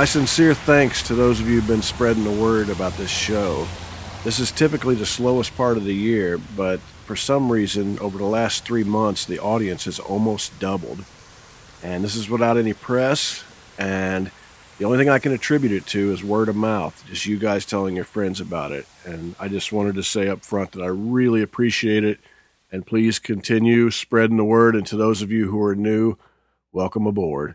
My sincere thanks to those of you who've been spreading the word about this show. This is typically the slowest part of the year, but for some reason, over the last three months, the audience has almost doubled. And this is without any press, and the only thing I can attribute it to is word of mouth, just you guys telling your friends about it. And I just wanted to say up front that I really appreciate it, and please continue spreading the word. And to those of you who are new, welcome aboard.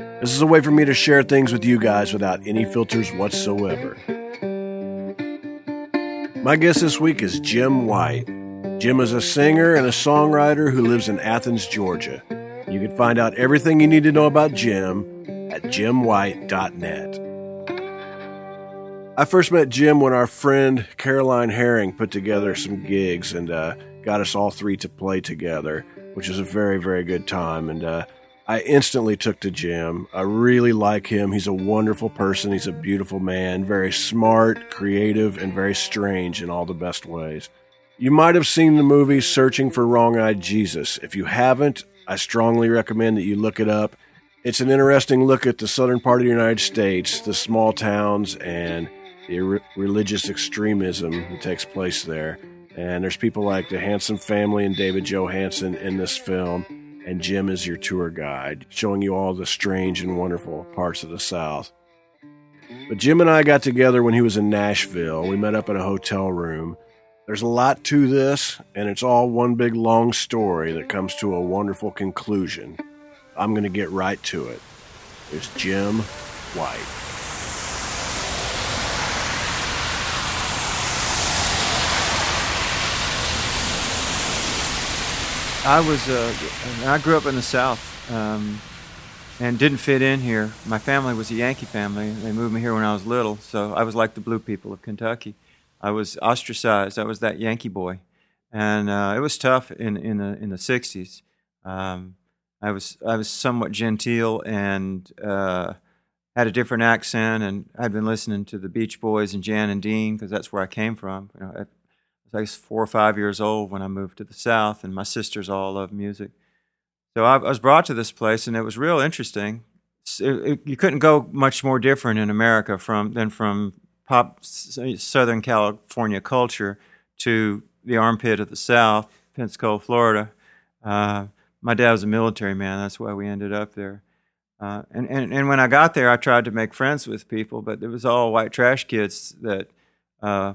This is a way for me to share things with you guys without any filters whatsoever. My guest this week is Jim White. Jim is a singer and a songwriter who lives in Athens, Georgia. You can find out everything you need to know about Jim at jimwhite.net. I first met Jim when our friend Caroline Herring put together some gigs and uh, got us all three to play together, which was a very, very good time. And uh, I instantly took to Jim. I really like him. He's a wonderful person. He's a beautiful man, very smart, creative, and very strange in all the best ways. You might have seen the movie Searching for Wrong Eyed Jesus. If you haven't, I strongly recommend that you look it up. It's an interesting look at the southern part of the United States, the small towns, and the re- religious extremism that takes place there. And there's people like the Handsome Family and David Johansen in this film and Jim is your tour guide, showing you all the strange and wonderful parts of the South. But Jim and I got together when he was in Nashville. We met up in a hotel room. There's a lot to this, and it's all one big long story that comes to a wonderful conclusion. I'm going to get right to it. There's Jim White. I was uh, I grew up in the South um, and didn't fit in here. My family was a Yankee family. They moved me here when I was little, so I was like the blue people of Kentucky. I was ostracized. I was that Yankee boy, and uh, it was tough in in the in the '60s. Um, I was I was somewhat genteel and uh, had a different accent, and I'd been listening to the Beach Boys and Jan and Dean because that's where I came from. You know, I was four or five years old when I moved to the South, and my sisters all love music. So I, I was brought to this place, and it was real interesting. It, it, you couldn't go much more different in America from than from pop Southern California culture to the armpit of the South, Pensacola, Florida. Uh, my dad was a military man. That's why we ended up there. Uh, and, and, and when I got there, I tried to make friends with people, but it was all white trash kids that uh,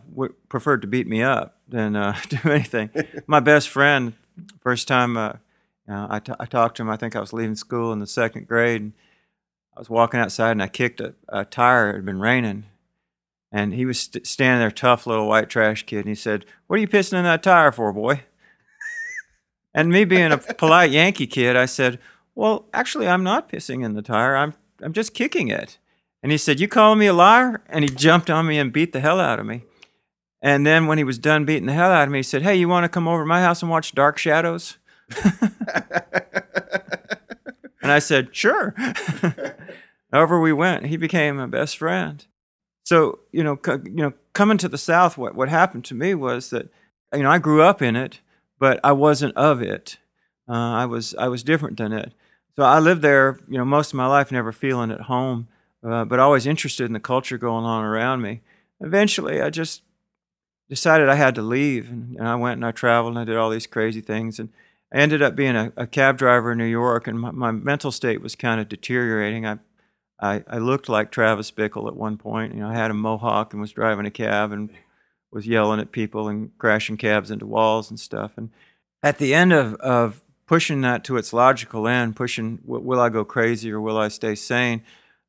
preferred to beat me up than uh, do anything. My best friend, first time uh, I, t- I talked to him, I think I was leaving school in the second grade. And I was walking outside and I kicked a, a tire. It had been raining. And he was st- standing there, tough little white trash kid. And he said, What are you pissing in that tire for, boy? and me being a polite Yankee kid, I said, Well, actually, I'm not pissing in the tire. I'm, I'm just kicking it. And he said, You calling me a liar? And he jumped on me and beat the hell out of me. And then when he was done beating the hell out of me, he said, Hey, you want to come over to my house and watch Dark Shadows? and I said, Sure. over we went. He became my best friend. So, you know, co- you know, coming to the South, what, what happened to me was that, you know, I grew up in it, but I wasn't of it. Uh, I was I was different than it. So I lived there, you know, most of my life, never feeling at home uh, but always interested in the culture going on around me. Eventually, I just decided I had to leave, and, and I went and I traveled and I did all these crazy things, and I ended up being a, a cab driver in New York, and my, my mental state was kind of deteriorating. I, I, I looked like Travis Bickle at one point. You know, I had a mohawk and was driving a cab and was yelling at people and crashing cabs into walls and stuff. And at the end of, of pushing that to its logical end, pushing will I go crazy or will I stay sane,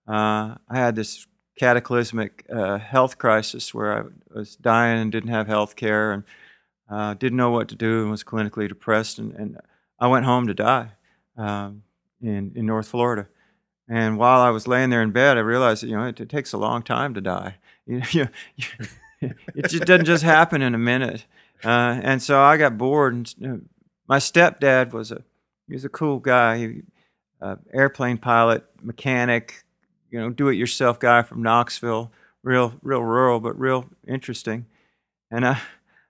uh, I had this cataclysmic uh, health crisis where I was dying and didn't have health care and uh, didn't know what to do and was clinically depressed. And, and I went home to die um, in, in North Florida. And while I was laying there in bed, I realized that, you know, it, it takes a long time to die. You, you, it just doesn't just happen in a minute. Uh, and so I got bored. And you know, my stepdad was a he was a cool guy, he, uh, airplane pilot, mechanic, you know, do-it-yourself guy from Knoxville, real real rural but real interesting. And I.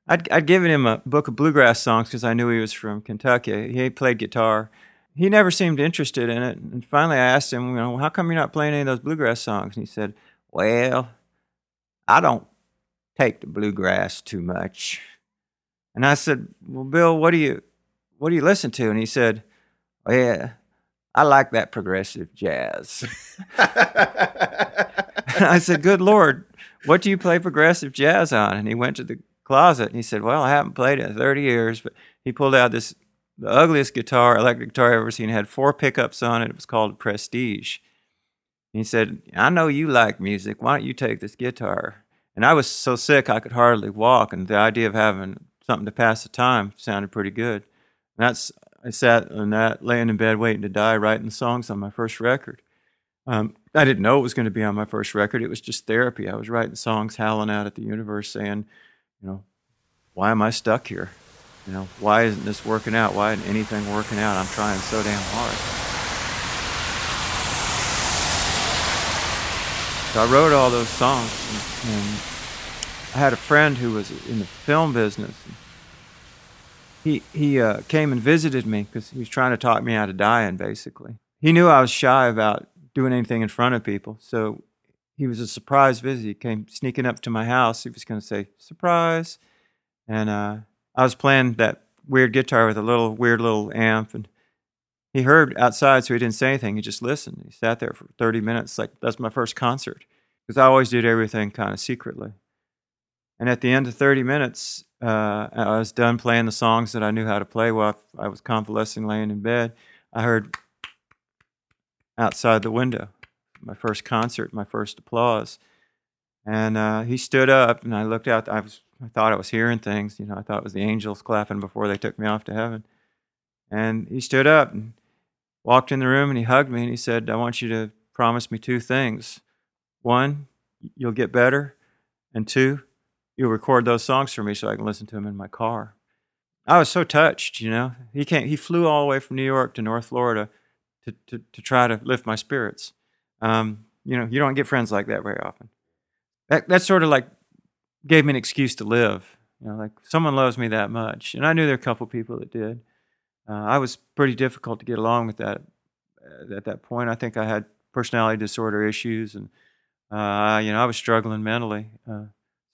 I'd, I'd given him a book of bluegrass songs because I knew he was from Kentucky. He played guitar. He never seemed interested in it. And finally, I asked him, you know, how come you're not playing any of those bluegrass songs? And he said, well, I don't take the bluegrass too much. And I said, well, Bill, what do you, what do you listen to? And he said, oh, yeah, I like that progressive jazz. I said, good Lord, what do you play progressive jazz on? And he went to the closet and he said, well, I haven't played it in 30 years, but he pulled out this, the ugliest guitar, electric guitar I've ever seen. It had four pickups on it. It was called Prestige. And he said, I know you like music. Why don't you take this guitar? And I was so sick I could hardly walk, and the idea of having something to pass the time sounded pretty good. And that's I sat on that, laying in bed waiting to die, writing songs on my first record. Um, I didn't know it was going to be on my first record. It was just therapy. I was writing songs, howling out at the universe, saying, you know, why am I stuck here? You know, why isn't this working out? Why isn't anything working out? I'm trying so damn hard. So I wrote all those songs, and, and I had a friend who was in the film business. He he uh, came and visited me because he was trying to talk me out of dying. Basically, he knew I was shy about doing anything in front of people, so he was a surprise visit. He came sneaking up to my house. He was going to say surprise, and uh, I was playing that weird guitar with a little weird little amp, and he heard outside, so he didn't say anything. He just listened. He sat there for 30 minutes. Like that's my first concert because I always did everything kind of secretly. And at the end of 30 minutes, uh, I was done playing the songs that I knew how to play while I was convalescing, laying in bed. I heard outside the window my first concert, my first applause. And uh, he stood up, and I looked out. I was, I thought I was hearing things. You know, I thought it was the angels clapping before they took me off to heaven. And he stood up and walked in the room, and he hugged me, and he said, "I want you to promise me two things. One, you'll get better, and two, you'll record those songs for me so I can listen to them in my car." I was so touched. You know, he came. He flew all the way from New York to North Florida to, to, to try to lift my spirits. Um, you know, you don't get friends like that very often. That that sort of like gave me an excuse to live. You know, like someone loves me that much, and I knew there were a couple people that did. Uh, I was pretty difficult to get along with that uh, at that point. I think I had personality disorder issues, and uh, you know, I was struggling mentally. Uh,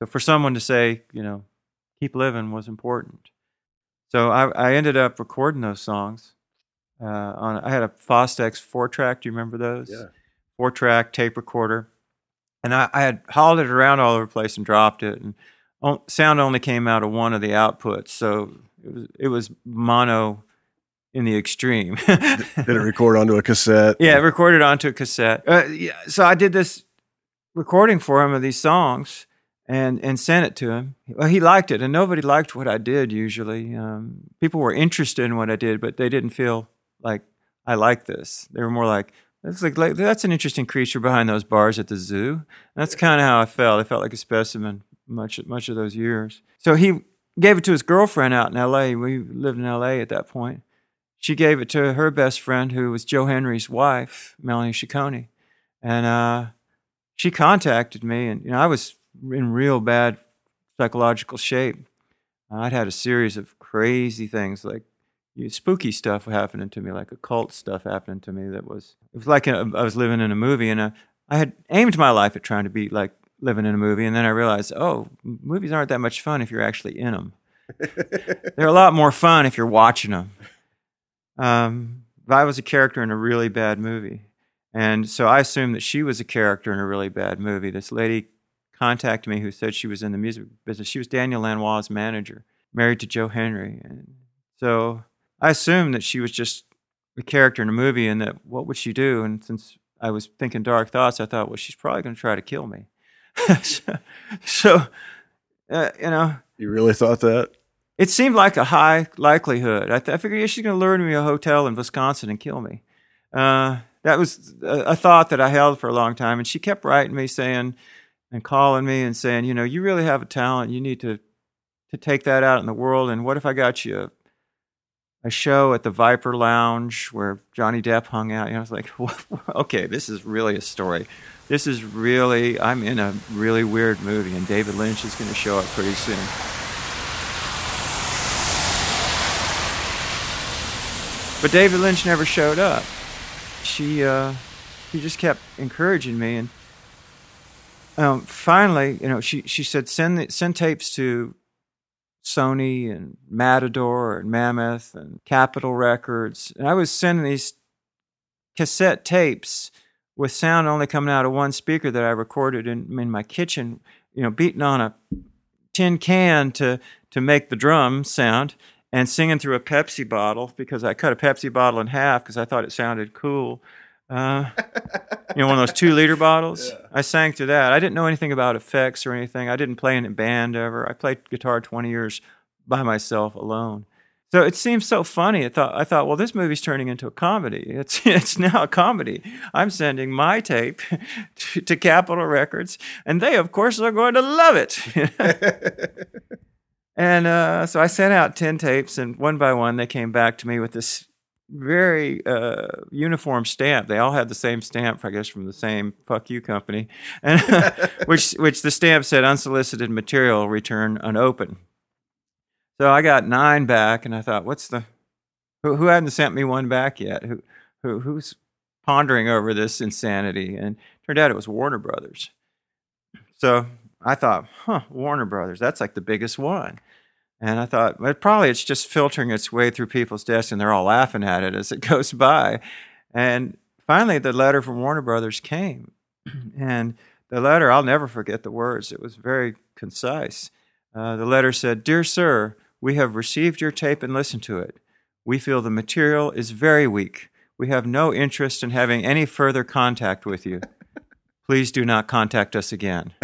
so for someone to say, you know, keep living was important. So I, I ended up recording those songs. Uh, on I had a Fostex four track. Do you remember those? Yeah four track tape recorder. And I, I, had hauled it around all over the place and dropped it. And sound only came out of one of the outputs. So it was, it was mono in the extreme. did it record onto a cassette? Yeah, it recorded onto a cassette. Uh, yeah, so I did this recording for him of these songs and and sent it to him. Well, he liked it, and nobody liked what I did. Usually, um, people were interested in what I did, but they didn't feel like I liked this. They were more like, that's like, like that's an interesting creature behind those bars at the zoo. That's kind of how I felt. I felt like a specimen much much of those years. So he gave it to his girlfriend out in L.A. We lived in L.A. at that point. She gave it to her best friend, who was Joe Henry's wife, Melanie Ciccone, and uh, she contacted me. And you know, I was in real bad psychological shape. I'd had a series of crazy things like spooky stuff happening to me, like occult stuff happening to me. That was it was like a, I was living in a movie, and a, I had aimed my life at trying to be like living in a movie, and then I realized, oh, movies aren't that much fun if you're actually in them. They're a lot more fun if you're watching them. Um, I was a character in a really bad movie, and so I assumed that she was a character in a really bad movie. This lady contacted me who said she was in the music business. She was Daniel Lanois' manager, married to Joe Henry. And so I assumed that she was just a character in a movie and that what would she do? And since I was thinking dark thoughts, I thought, well, she's probably going to try to kill me. so, so uh, you know. You really thought that? It seemed like a high likelihood. I, th- I figured yeah, she's going to lure me a hotel in Wisconsin and kill me. Uh, that was a, a, thought that I held for a long time. And she kept writing me saying and calling me and saying, you know, you really have a talent. You need to to take that out in the world. And what if I got you a, a show at the Viper Lounge where Johnny Depp hung out? You know, I was like, okay, this is really a story. This is really, I'm in a really weird movie, and David Lynch is going to show up pretty soon. But David Lynch never showed up. She uh, she just kept encouraging me, and um, finally, you know, she she said send the, send tapes to Sony and Matador and Mammoth and Capitol Records, and I was sending these cassette tapes with sound only coming out of one speaker that I recorded in, in my kitchen, you know, beating on a tin can to to make the drum sound and singing through a Pepsi bottle because I cut a Pepsi bottle in half because I thought it sounded cool. Uh, you know, one of those two liter bottles. Yeah. I sang through that. I didn't know anything about effects or anything. I didn't play in a band ever. I played guitar 20 years by myself alone. So it seems so funny. I thought, I thought, well, this movie's turning into a comedy. It's it's now a comedy. I'm sending my tape to, to Capitol Records, and they, of course, are going to love it. And uh, so I sent out 10 tapes, and one by one, they came back to me with this very uh, uniform stamp. They all had the same stamp, I guess, from the same fuck you company, and which which the stamp said unsolicited material return unopened. So I got nine back, and I thought, what's the who, who hadn't sent me one back yet? Who, who who's pondering over this insanity? And turned out it was Warner Brothers. So I thought, huh, Warner Brothers, that's like the biggest one. And I thought, well, probably it's just filtering its way through people's desks and they're all laughing at it as it goes by. And finally, the letter from Warner Brothers came. and the letter, I'll never forget the words, it was very concise. Uh, the letter said, Dear Sir, we have received your tape and listened to it. We feel the material is very weak. We have no interest in having any further contact with you. Please do not contact us again.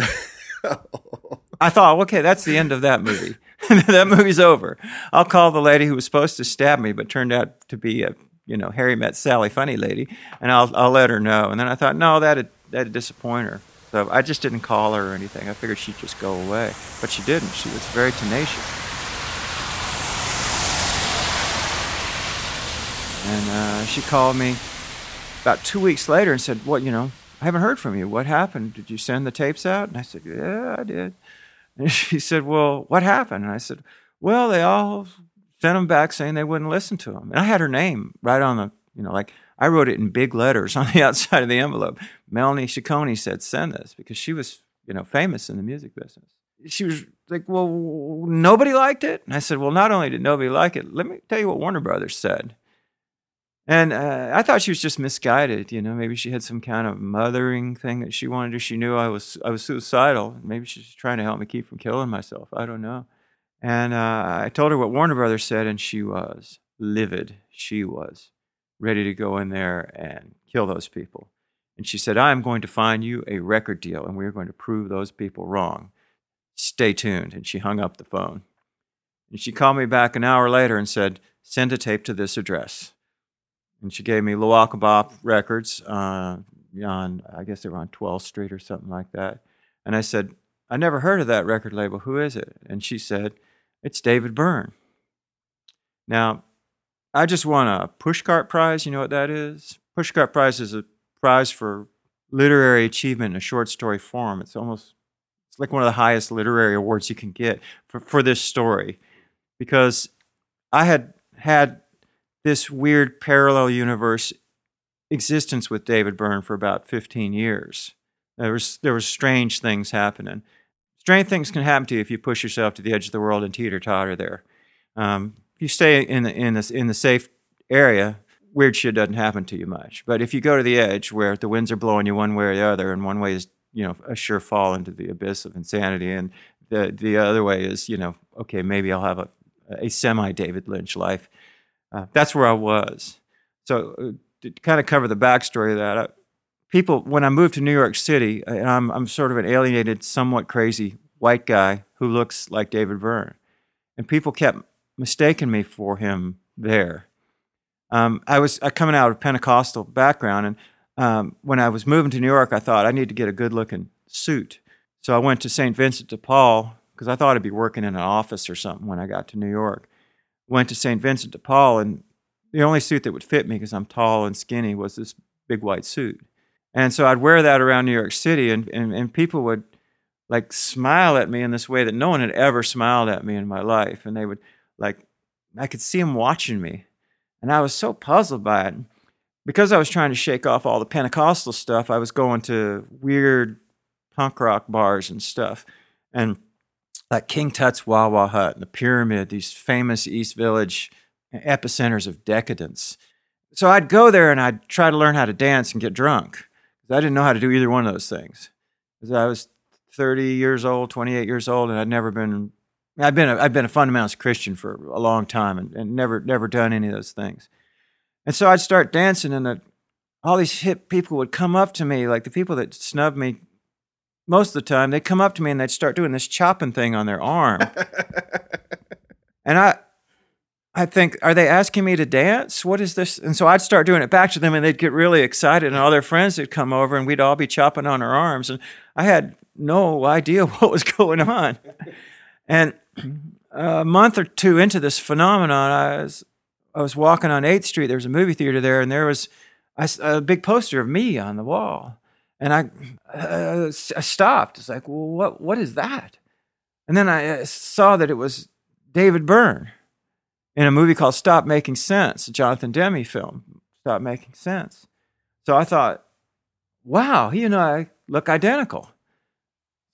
I thought, okay, that's the end of that movie. that movie's over. I'll call the lady who was supposed to stab me, but turned out to be a you know Harry met Sally funny lady, and I'll I'll let her know. And then I thought, no, that'd that'd disappoint her. So I just didn't call her or anything. I figured she'd just go away, but she didn't. She was very tenacious. And uh, she called me about two weeks later and said, "What you know? I haven't heard from you. What happened? Did you send the tapes out? And I said, Yeah, I did. And she said, Well, what happened? And I said, Well, they all sent them back saying they wouldn't listen to them. And I had her name right on the, you know, like I wrote it in big letters on the outside of the envelope. Melanie Ciccone said, Send this because she was, you know, famous in the music business. She was like, Well, nobody liked it. And I said, Well, not only did nobody like it, let me tell you what Warner Brothers said. And uh, I thought she was just misguided. You know, maybe she had some kind of mothering thing that she wanted to. She knew I was I was suicidal. Maybe she's trying to help me keep from killing myself. I don't know. And uh, I told her what Warner Brothers said, and she was livid. She was ready to go in there and kill those people. And she said, I am going to find you a record deal, and we're going to prove those people wrong. Stay tuned. And she hung up the phone. And she called me back an hour later and said, Send a tape to this address and she gave me Luaka Records uh, on, I guess they were on 12th Street or something like that. And I said, I never heard of that record label. Who is it? And she said, It's David Byrne. Now, I just won a Pushcart Prize. You know what that is? Pushcart Prize is a prize for literary achievement in a short story form. It's almost it's like one of the highest literary awards you can get for, for this story because I had had this weird parallel universe existence with David Byrne for about 15 years. There was there was strange things happening. Strange things can happen to you if you push yourself to the edge of the world and teeter totter there. Um, if you stay in the in the in the safe area, weird shit doesn't happen to you much. But if you go to the edge where the winds are blowing you one way or the other, and one way is you know a sure fall into the abyss of insanity, and the the other way is you know okay maybe I'll have a a semi David Lynch life. Uh, that's where I was. So uh, to kind of cover the backstory of that, I, people when I moved to New York City, and I'm I'm sort of an alienated, somewhat crazy white guy who looks like David Byrne, and people kept mistaking me for him there. Um, I was uh, coming out of a Pentecostal background, and um, when I was moving to New York, I thought I need to get a good looking suit. So I went to St. Vincent de Paul because I thought I'd be working in an office or something when I got to New York. Went to St. Vincent de Paul, and the only suit that would fit me because I'm tall and skinny was this big white suit. And so I'd wear that around New York City, and, and, and people would like smile at me in this way that no one had ever smiled at me in my life. And they would like, I could see them watching me. And I was so puzzled by it. Because I was trying to shake off all the Pentecostal stuff, I was going to weird punk rock bars and stuff. And like King Tut's Wah Hut and the Pyramid, these famous East Village epicenters of decadence. So I'd go there and I'd try to learn how to dance and get drunk. because I didn't know how to do either one of those things. I was 30 years old, 28 years old, and I'd never been. I've been a, I've been a fundamentalist Christian for a long time and, and never never done any of those things. And so I'd start dancing, and the, all these hip people would come up to me, like the people that snubbed me most of the time. They'd come up to me and they'd start doing this chopping thing on their arm, and I I think, are they asking me to dance? What is this? And so I'd start doing it back to them, and they'd get really excited, and all their friends would come over, and we'd all be chopping on our arms. And I had no idea what was going on. And a month or two into this phenomenon, I was, I was walking on 8th Street. There was a movie theater there, and there was a, big poster of me on the wall. And I, uh, I stopped. It's like, well, what, what is that? And then I uh, saw that it was David Byrne in a movie called Stop Making Sense, a Jonathan Demme film, Stop Making Sense. So I thought, wow, he and I look identical.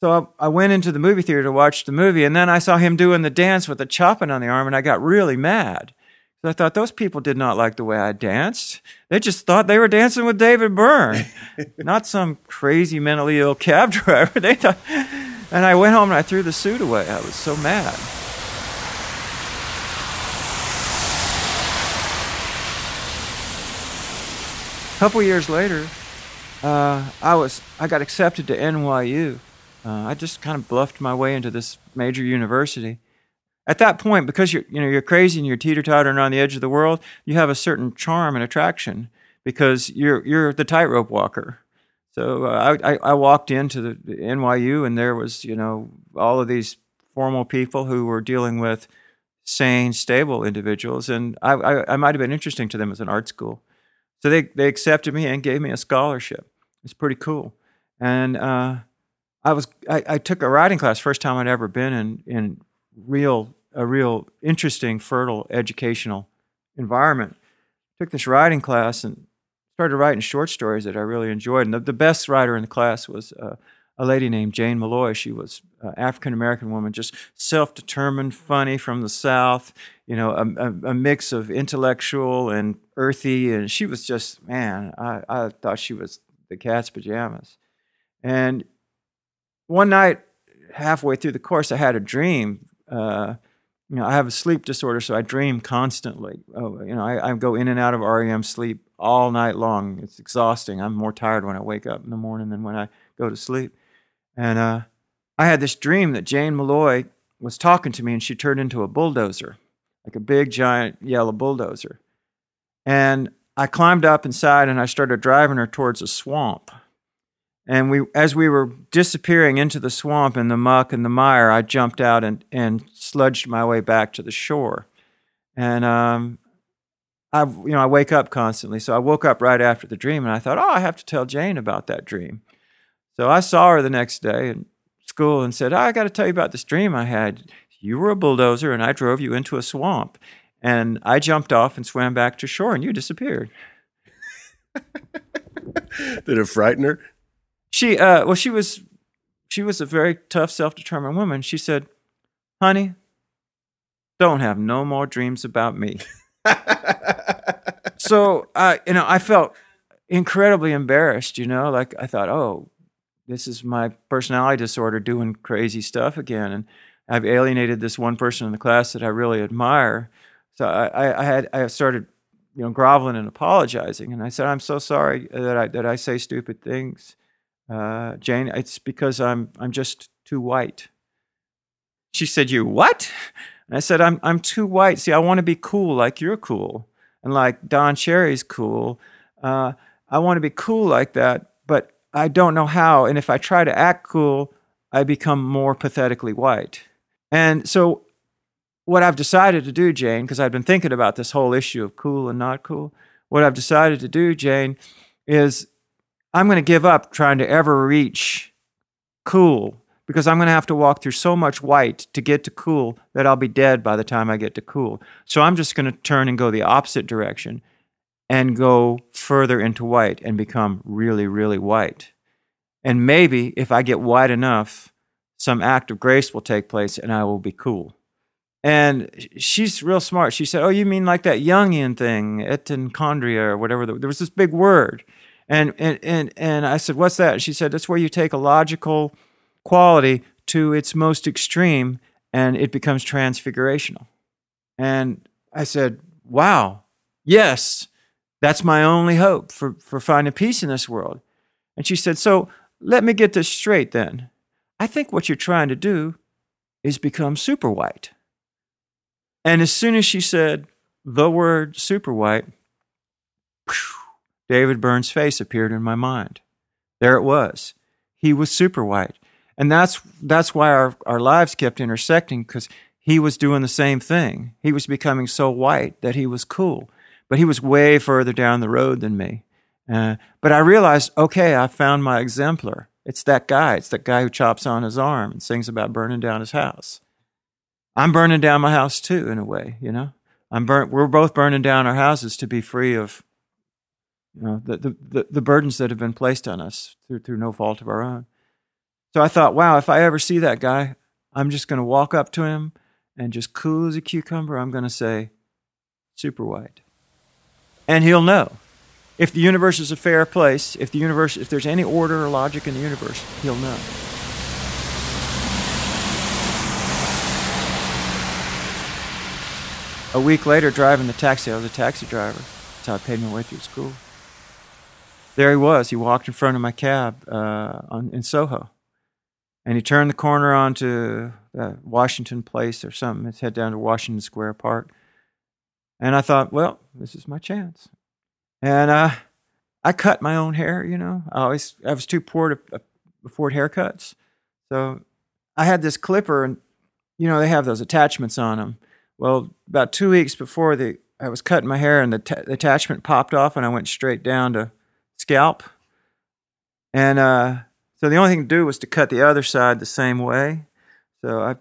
So I, went into the movie theater to watch the movie, and then I saw him doing the dance with the chopping on the arm, and I got really mad. I thought those people did not like the way I danced. They just thought they were dancing with David Byrne, not some crazy mentally ill cab driver. They thought, and I went home and I threw the suit away. I was so mad. A couple years later, uh, I was I got accepted to NYU. Uh, I just kind of bluffed my way into this major university. At that point, because you're you know you're crazy and you're teeter tottering on the edge of the world, you have a certain charm and attraction because you're you're the tightrope walker. So uh, I, I walked into the, NYU and there was you know all of these formal people who were dealing with sane, stable individuals, and I, I, I might have been interesting to them as an art school. So they, they accepted me and gave me a scholarship. It's pretty cool. And uh, I was I, I, took a writing class first time I'd ever been in in real a real interesting, fertile educational environment. Took this writing class and started writing short stories that I really enjoyed. And the, the best writer in the class was uh, a lady named Jane Malloy. She was an African American woman, just self determined, funny from the South, you know, a, a, a, mix of intellectual and earthy. And she was just, man, I, I thought she was the cat's pajamas. And one night, halfway through the course, I had a dream. Uh, you know, I have a sleep disorder, so I dream constantly. Oh, you know, I, I go in and out of REM sleep all night long. It's exhausting. I'm more tired when I wake up in the morning than when I go to sleep. And uh, I had this dream that Jane Malloy was talking to me and she turned into a bulldozer, like a big, giant yellow bulldozer. And I climbed up inside and I started driving her towards a swamp. And we, as we were disappearing into the swamp and the muck and the mire, I jumped out and, and sludged my way back to the shore. And um, I, you know, I wake up constantly. So I woke up right after the dream, and I thought, oh, I have to tell Jane about that dream. So I saw her the next day in school and said, oh, I got to tell you about this dream I had. You were a bulldozer and I drove you into a swamp. And I jumped off and swam back to shore and you disappeared. Did it frighten her? She, uh, well, she was, she was a very tough, self-determined woman. She said, honey, don't have no more dreams about me. so I, you know, I felt incredibly embarrassed, you know, like I thought, oh, this is my personality disorder doing crazy stuff again. And I've alienated this one person in the class that I really admire. So I, I had I started, you know, groveling and apologizing. And I said, I'm so sorry that I that I say stupid things, uh, Jane. It's because I'm I'm just too white. She said, You what? And I said, I'm I'm too white. See, I want to be cool like you're cool, and like Don Cherry's cool. Uh, I want to be cool like that, but I don't know how. And if I try to act cool, I become more pathetically white. And so, what I've decided to do, Jane, because I've been thinking about this whole issue of cool and not cool, what I've decided to do, Jane, is I'm going to give up trying to ever reach cool because I'm going to have to walk through so much white to get to cool that I'll be dead by the time I get to cool. So I'm just going to turn and go the opposite direction and go further into white and become really, really white. And maybe if I get white enough, some act of grace will take place and I will be cool. And she's real smart. She said, Oh, you mean like that Jungian thing, enantiodromia or whatever? There was this big word. And, and, and, and I said, What's that? She said, That's where you take a logical quality to its most extreme and it becomes transfigurational. And I said, Wow, yes, that's my only hope for, for finding peace in this world. And she said, So let me get this straight then. I think what you're trying to do is become super white. And as soon as she said the word super white, David Byrne's face appeared in my mind. There it was. He was super white. And that's, that's why our, our lives kept intersecting because he was doing the same thing. He was becoming so white that he was cool, but he was way further down the road than me. Uh, but I realized, okay, I found my exemplar. It's that guy. It's that guy who chops on his arm and sings about burning down his house. I'm burning down my house too, in a way, you know. I'm burnt. We're both burning down our houses to be free of, you know, the, the, the, the burdens that have been placed on us through through no fault of our own. So I thought, wow, if I ever see that guy, I'm just going to walk up to him and just cool as a cucumber. I'm going to say, super white, and he'll know if the universe is a fair place, if the universe, if there's any order or logic in the universe, he'll know. A week later, driving the taxi, I was a taxi driver. That's how I paid my way through school. There he was. He walked in front of my cab uh, on, in Soho. And he turned the corner onto uh, Washington Place or something. Let's head down to Washington Square Park. And I thought, well, this is my chance. And uh, I cut my own hair, you know. I always I was too poor to uh, afford haircuts. So I had this clipper and you know, they have those attachments on them. Well, about 2 weeks before the I was cutting my hair and the, t- the attachment popped off and I went straight down to scalp. And uh, so the only thing to do was to cut the other side the same way. So I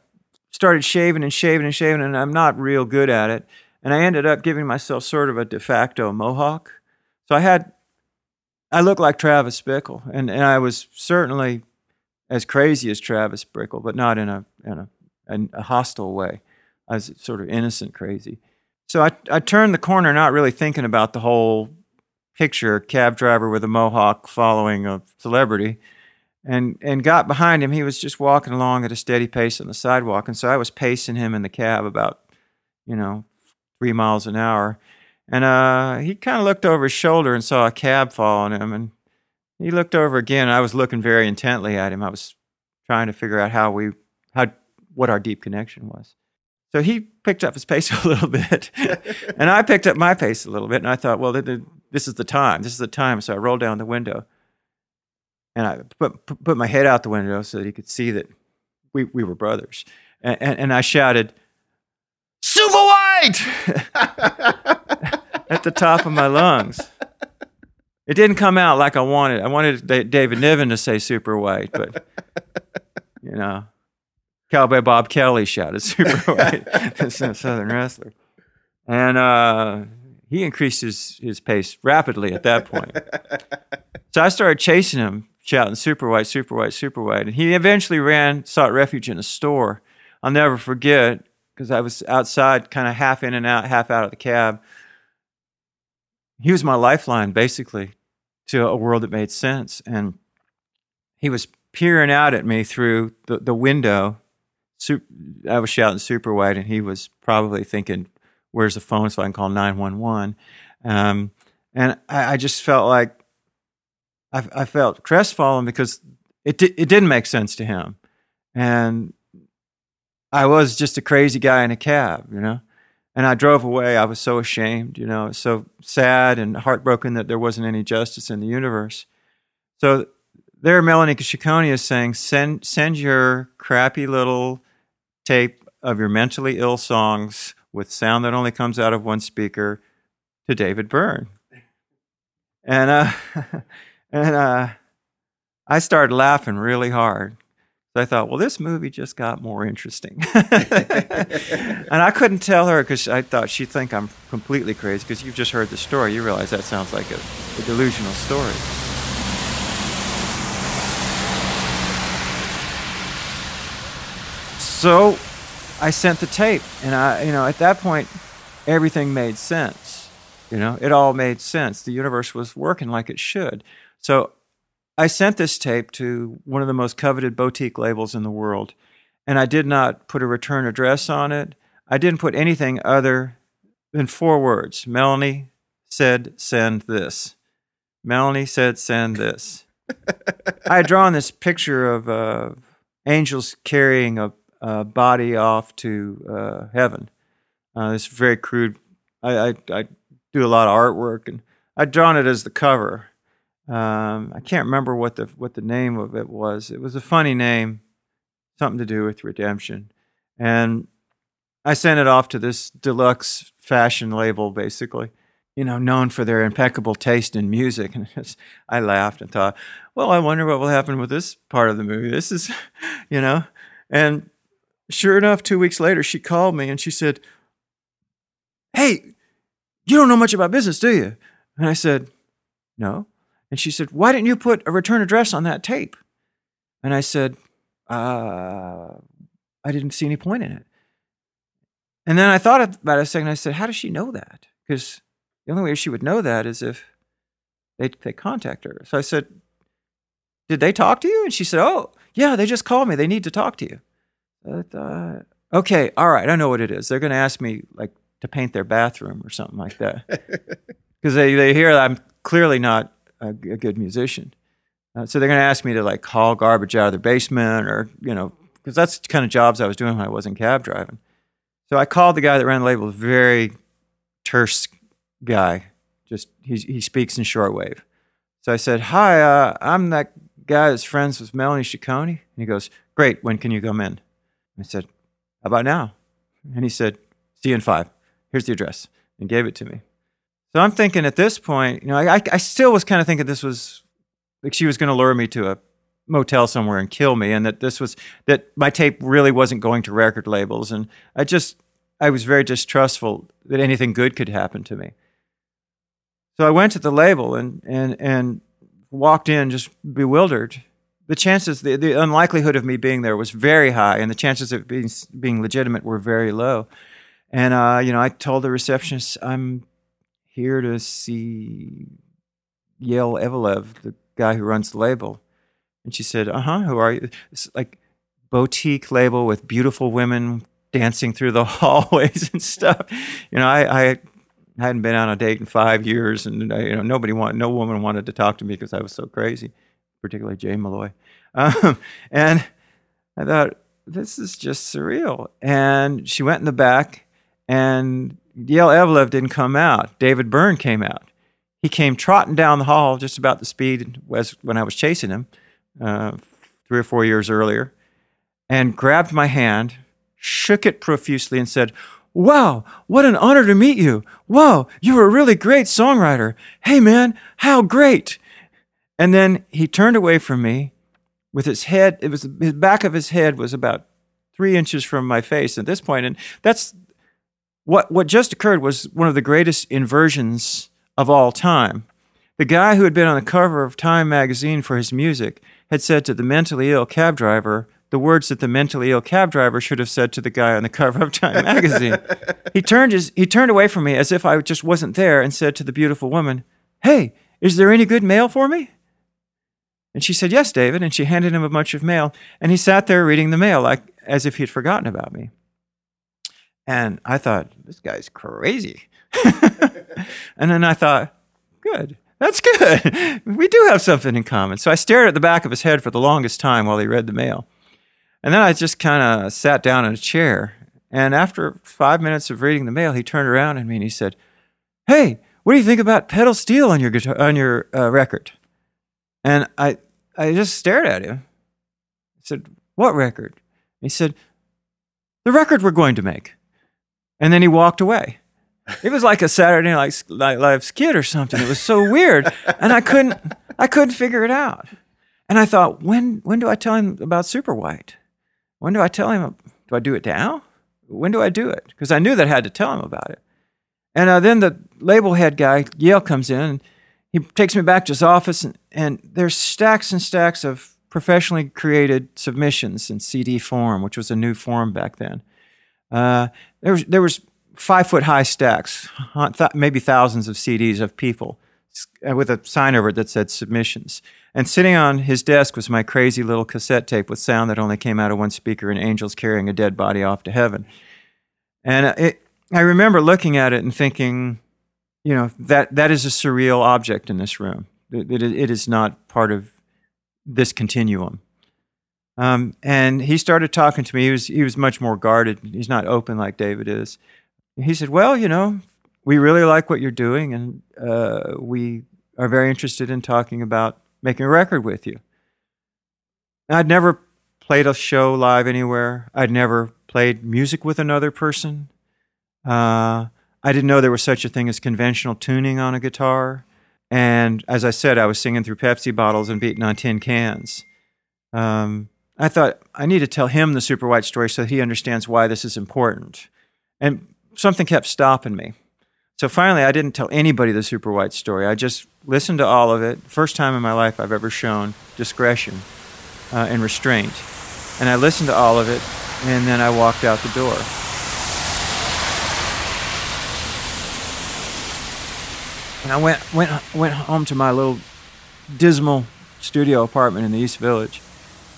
started shaving and shaving and shaving, and I'm not real good at it. And I ended up giving myself sort of a de facto mohawk. So I had, I looked like Travis Bickle, and, and I was certainly as crazy as Travis Bickle, but not in a, in a, in a hostile way. I was sort of innocent crazy. So I, I turned the corner, not really thinking about the whole picture a cab driver with a mohawk following a celebrity and and got behind him he was just walking along at a steady pace on the sidewalk and so i was pacing him in the cab about you know three miles an hour and uh, he kind of looked over his shoulder and saw a cab following him. And he looked over again. I was looking very intently at him. I was trying to figure out how we, how, what our deep connection was. So he picked up his pace a little bit, and I picked up my pace a little bit. And I thought, well, this is the time. This is the time. So I rolled down the window, and I put put my head out the window so that he could see that we we were brothers. And, and, and I shouted, "Super White!" at the top of my lungs. It didn't come out like I wanted. I wanted David Niven to say super white, but you know, Cowboy Bob Kelly shouted super white, Southern wrestler, and uh, he increased his his pace rapidly at that point. So I started chasing him, shouting super white, super white, super white, and he eventually ran, sought refuge in a store. I'll never forget because I was outside, kind of half in and out, half out of the cab he was my lifeline basically to a world that made sense. And he was peering out at me through the, the window. Super, I was shouting super white, and he was probably thinking, "Where's the phone so I can call 911?" Um, and I, I, just felt like I, I felt crestfallen because it di- it didn't make sense to him, and I was just a crazy guy in a cab, you know. And I drove away. I was so ashamed, you know, so sad and heartbroken that there wasn't any justice in the universe. So there, Melanie Ciccone is saying, send send your crappy little tape of your mentally ill songs with sound that only comes out of one speaker to David Byrne. And uh, and uh, I started laughing really hard. I thought, well, this movie just got more interesting. and I couldn't tell her because I thought she'd think I'm completely crazy because you've just heard the story. You realize that sounds like a, a delusional story. So I sent the tape, and I, you know, at that point, everything made sense. You know, it all made sense. The universe was working like it should. So I sent this tape to one of the most coveted boutique labels in the world, and I did not put a return address on it. I didn't put anything other than four words. Melanie said, send this. Melanie said, send this. I had drawn this picture of uh, angels carrying a, a, body off to uh, heaven. Uh, it's very crude. I, I, I do a lot of artwork, and I'd drawn it as the cover. Um, I can't remember what the what the name of it was. It was a funny name, something to do with redemption, and I sent it off to this deluxe fashion label, basically, you know, known for their impeccable taste in music. And I laughed and thought, well, I wonder what will happen with this part of the movie. This is, you know, and sure enough, two weeks later, she called me and she said, "Hey, you don't know much about business, do you?" And I said, "No." And she said, Why didn't you put a return address on that tape? And I said, uh, I didn't see any point in it. And then I thought about it a second. I said, How does she know that? Because the only way she would know that is if they, they contact her. So I said, Did they talk to you? And she said, Oh, yeah, they just called me. They need to talk to you. I thought, okay, all right, I know what it is. They're going to ask me like to paint their bathroom or something like that. Because they, they hear I'm clearly not a, a good musician. Uh, so they're going to ask me to like haul garbage out of their basement or, you know, because that's the kind of jobs I was doing when I wasn't cab driving. So I called the guy that ran the label, very terse guy. Just he, he speaks in shortwave. So I said, Hi, uh, I'm that guy that's friends with Melanie Ciccone. And he goes, Great, when can you come in? I said, How about now? And he said, See you in five. Here's the address. And gave it to me. So I'm thinking at this point, you know, I, I still was kind of thinking this was like she was going to lure me to a motel somewhere and kill me, and that this was that my tape really wasn't going to record labels, and I just I was very distrustful that anything good could happen to me. So I went to the label and and and walked in just bewildered. The chances, the, the unlikelihood of me being there was very high, and the chances of being being legitimate were very low. And uh, you know, I told the receptionist, "I'm here to see Yale Evelev, the guy who runs the label. And she said, Uh huh, who are you? It's like boutique label with beautiful women dancing through the hallways and stuff. You know, I, I hadn't been on a date in five years, and you know, nobody wanted, no woman wanted to talk to me because I was so crazy, particularly Jay Malloy. Um, and I thought, this is just surreal. And she went in the back, and Yale Evelev didn't come out. David Byrne came out. He came trotting down the hall just about the speed as when I was chasing him uh, three or four years earlier, and grabbed my hand, shook it profusely, and said, Wow, what an honor to meet you. Wow, you're a really great songwriter. Hey, man, how great. And then he turned away from me with his head, it was the back of his head was about three inches from my face at this point, And that's what what just occurred was one of the greatest inversions of all time. The guy who had been on the cover of Time magazine for his music had said to the mentally ill cab driver the words that the mentally ill cab driver should have said to the guy on the cover of Time magazine. he turned his he turned away from me as if I just wasn't there and said to the beautiful woman, "Hey, is there any good mail for me?" And she said, Yes, David. And she handed him a bunch of mail. And he sat there reading the mail like as if he'd forgotten about me. And I thought, This guy's crazy. and then I thought, Good. That's good. We do have something in common. So I stared at the back of his head for the longest time while he read the mail. And then I just kind of sat down in a chair. And after five minutes of reading the mail, he turned around at me and he said, Hey, what do you think about pedal steel on your guitar, on your uh, record? And I, I just stared at him. I said, What record? He said, The record we're going to make. And then he walked away. It was like a Saturday Night Live skit or something. It was so weird, and I couldn't, I couldn't figure it out. And I thought, when, when do I tell him about Super White? When do I tell him? Do I do it now? When do I do it? Because I knew that I had to tell him about it. And uh, then the label head guy, Yale, comes in. He takes me back to his office, and, and there's stacks and stacks of professionally created submissions in CD form, which was a new form back then. Uh, there was there was five foot high stacks, maybe thousands of CDs of people uh, with a sign over it that said submissions. And sitting on his desk was my crazy little cassette tape with sound that only came out of one speaker and angels carrying a dead body off to heaven. And it, I remember looking at it and thinking, you know, that, that is a surreal object in this room. It, it, it is not part of this continuum. Um, and he started talking to me. He was, he was much more guarded. He's not open like David is. He said, Well, you know, we really like what you're doing, and uh, we are very interested in talking about making a record with you. I'd never played a show live anywhere. I'd never played music with another person. Uh, I didn't know there was such a thing as conventional tuning on a guitar. And as I said, I was singing through Pepsi bottles and beating on tin cans. Um, I thought I need to tell him the Super White story so he understands why this is important. And something kept stopping me. So finally, I didn't tell anybody the Super White story. I just listened to all of it. First time in my life I've ever shown discretion uh, and restraint. And I listened to all of it, and then I walked out the door. And I went went went home to my little dismal studio apartment in the East Village,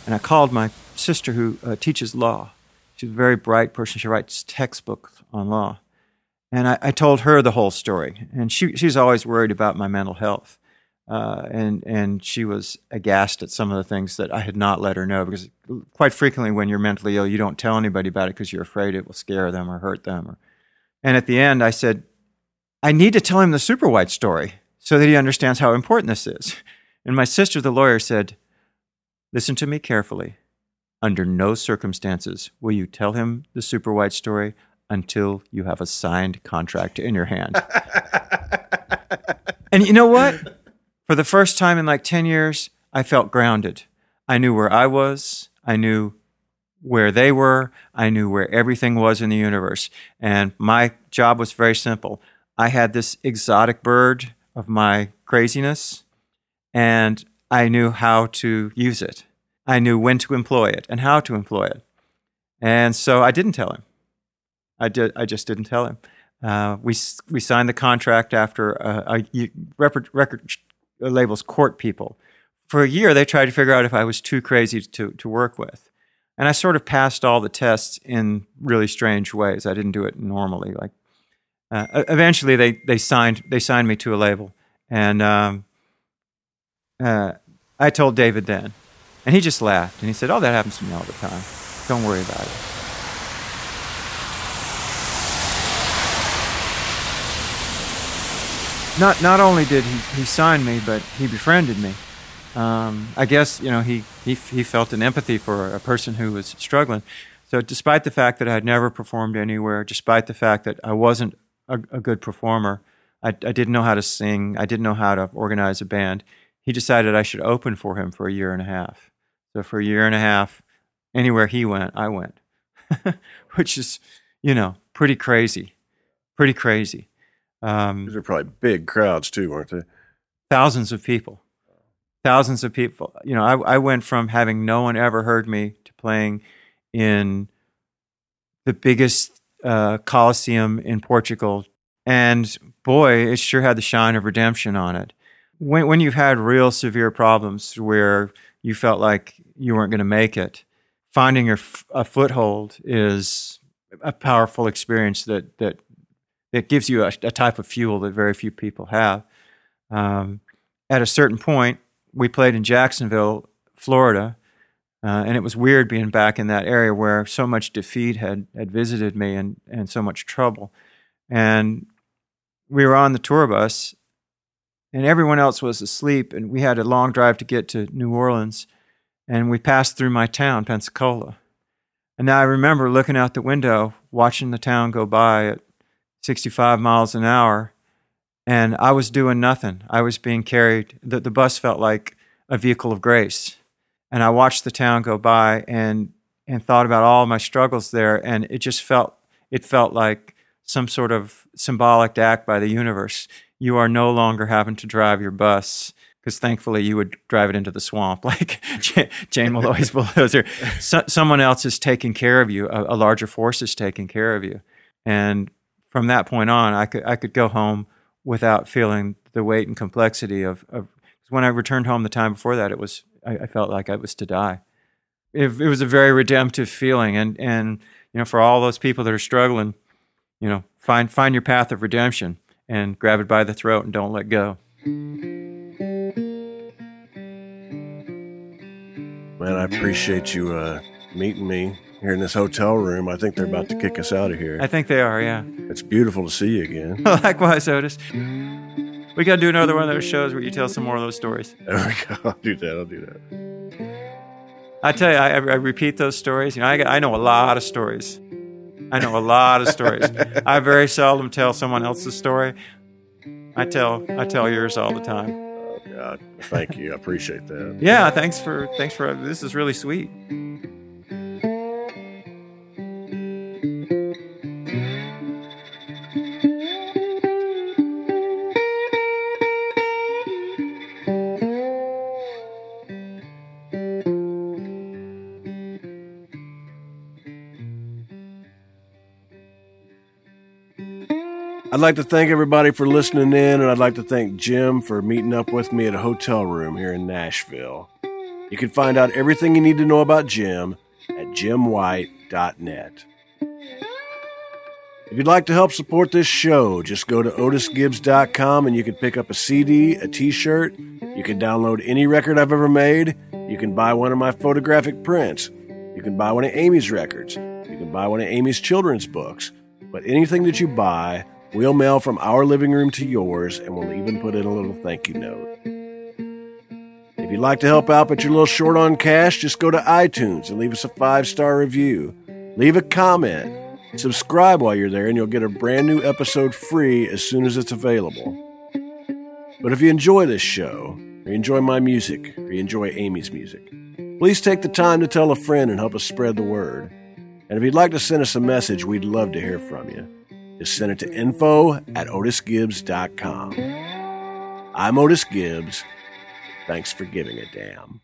and I called my sister who uh, teaches law. She's a very bright person. She writes textbooks on law. And I, I, told her the whole story, and she she's always worried about my mental health, uh, and and she was aghast at some of the things that I had not let her know because quite frequently when you're mentally ill, you don't tell anybody about it because you're afraid it will scare them or hurt them. Or, and at the end, I said, I need to tell him the super white story so that he understands how important this is. And my sister, the lawyer, said, Listen to me carefully. Under no circumstances will you tell him the super white story until you have a signed contract in your hand. and you know what? For the first time in like 10 years, I felt grounded. I knew where I was, I knew where they were, I knew where everything was in the universe. And my job was very simple. I had this exotic bird of my craziness, and I knew how to use it. I knew when to employ it and how to employ it. And so I didn't tell him. I did. I just didn't tell him. Uh, we we signed the contract after uh, a, record, record labels court people. For a year, they tried to figure out if I was too crazy to to work with, and I sort of passed all the tests in really strange ways. I didn't do it normally. Like uh, eventually, they they signed they signed me to a label, and um, uh, I told David then, and he just laughed and he said, "Oh, that happens to me all the time. Don't worry about it." not not only did he, he sign me, but he befriended me. Um, I guess you know he, he he felt an empathy for a person who was struggling. So, despite the fact that I had never performed anywhere, despite the fact that I wasn't a, a good performer, I, I, didn't know how to sing, I didn't know how to organize a band. He decided I should open for him for a year and a half. So, for a year and a half, anywhere he went, I went, which is, you know, pretty crazy, pretty crazy. Um, These are probably big crowds too, aren't they? Thousands of people. Thousands of people. You know, I, I went from having no one ever heard me to playing in the biggest uh, Coliseum in Portugal. And boy, it sure had the shine of redemption on it. when when you've had real severe problems where you felt like you weren't going to make it, finding a foothold is a powerful experience that that that gives you a, a type of fuel that very few people have. Um, at a certain point, we played in Jacksonville, Florida, uh, and it was weird being back in that area where so much defeat had had visited me and and so much trouble. And we were on the tour bus, and everyone else was asleep, and we had a long drive to get to New Orleans, and we passed through my town, Pensacola. And now I remember looking out the window, watching the town go by at 65 miles an hour, and I was doing nothing. I was being carried. The, the bus felt like a vehicle of grace. And I watched the town go by and, and thought about all my struggles there, and it just felt it felt like some sort of symbolic act by the universe. You are no longer having to drive your bus because thankfully you would drive it into the swamp like Jane Malloy's bulldozer. So, someone else is taking care of you. A, a, larger force is taking care of you. And from that point on, I could I could go home without feeling the weight and complexity of. of when I returned home the time before that, it was I, I felt like I was to die. It, it was a very redemptive feeling, and and you know for all those people that are struggling you know, find find your path of redemption and grab it by the throat and don't let go. Man, I appreciate you uh, meeting me here in this hotel room. I think they're about to kick us out of here. I think they are, yeah. It's beautiful to see you again. Likewise, Otis. We got to do another one of those shows where you tell some more of those stories. There we go. I'll do that. I'll do that. I tell you, I, I repeat those stories. You know, I, I know a lot of stories. I know a lot of stories. I very seldom tell someone else's story. I tell I tell yours all the time. Oh God, thank you. I appreciate that. Yeah, thanks for thanks for this is really sweet. I'd like to thank everybody for listening in, and I'd like to thank Jim for meeting up with me at a hotel room here in Nashville. You can find out everything you need to know about Jim at jimwhite.net. If you'd like to help support this show, just go to otisgibbs.com and you can pick up a CD, a t shirt. You can download any record I've ever made. You can buy one of my photographic prints. You can buy one of Amy's records. You can buy one of Amy's children's books. But anything that you buy, We'll mail from our living room to yours, and we'll even put in a little thank you note. If you'd like to help out but you're a little short on cash, just go to iTunes and leave us a five star review. Leave a comment. Subscribe while you're there, and you'll get a brand new episode free as soon as it's available. But if you enjoy this show, or you enjoy my music, or you enjoy Amy's music, please take the time to tell a friend and help us spread the word. And if you'd like to send us a message, we'd love to hear from you. Just send it to info at otisgibbs.com. I'm Otis Gibbs. Thanks for giving a damn.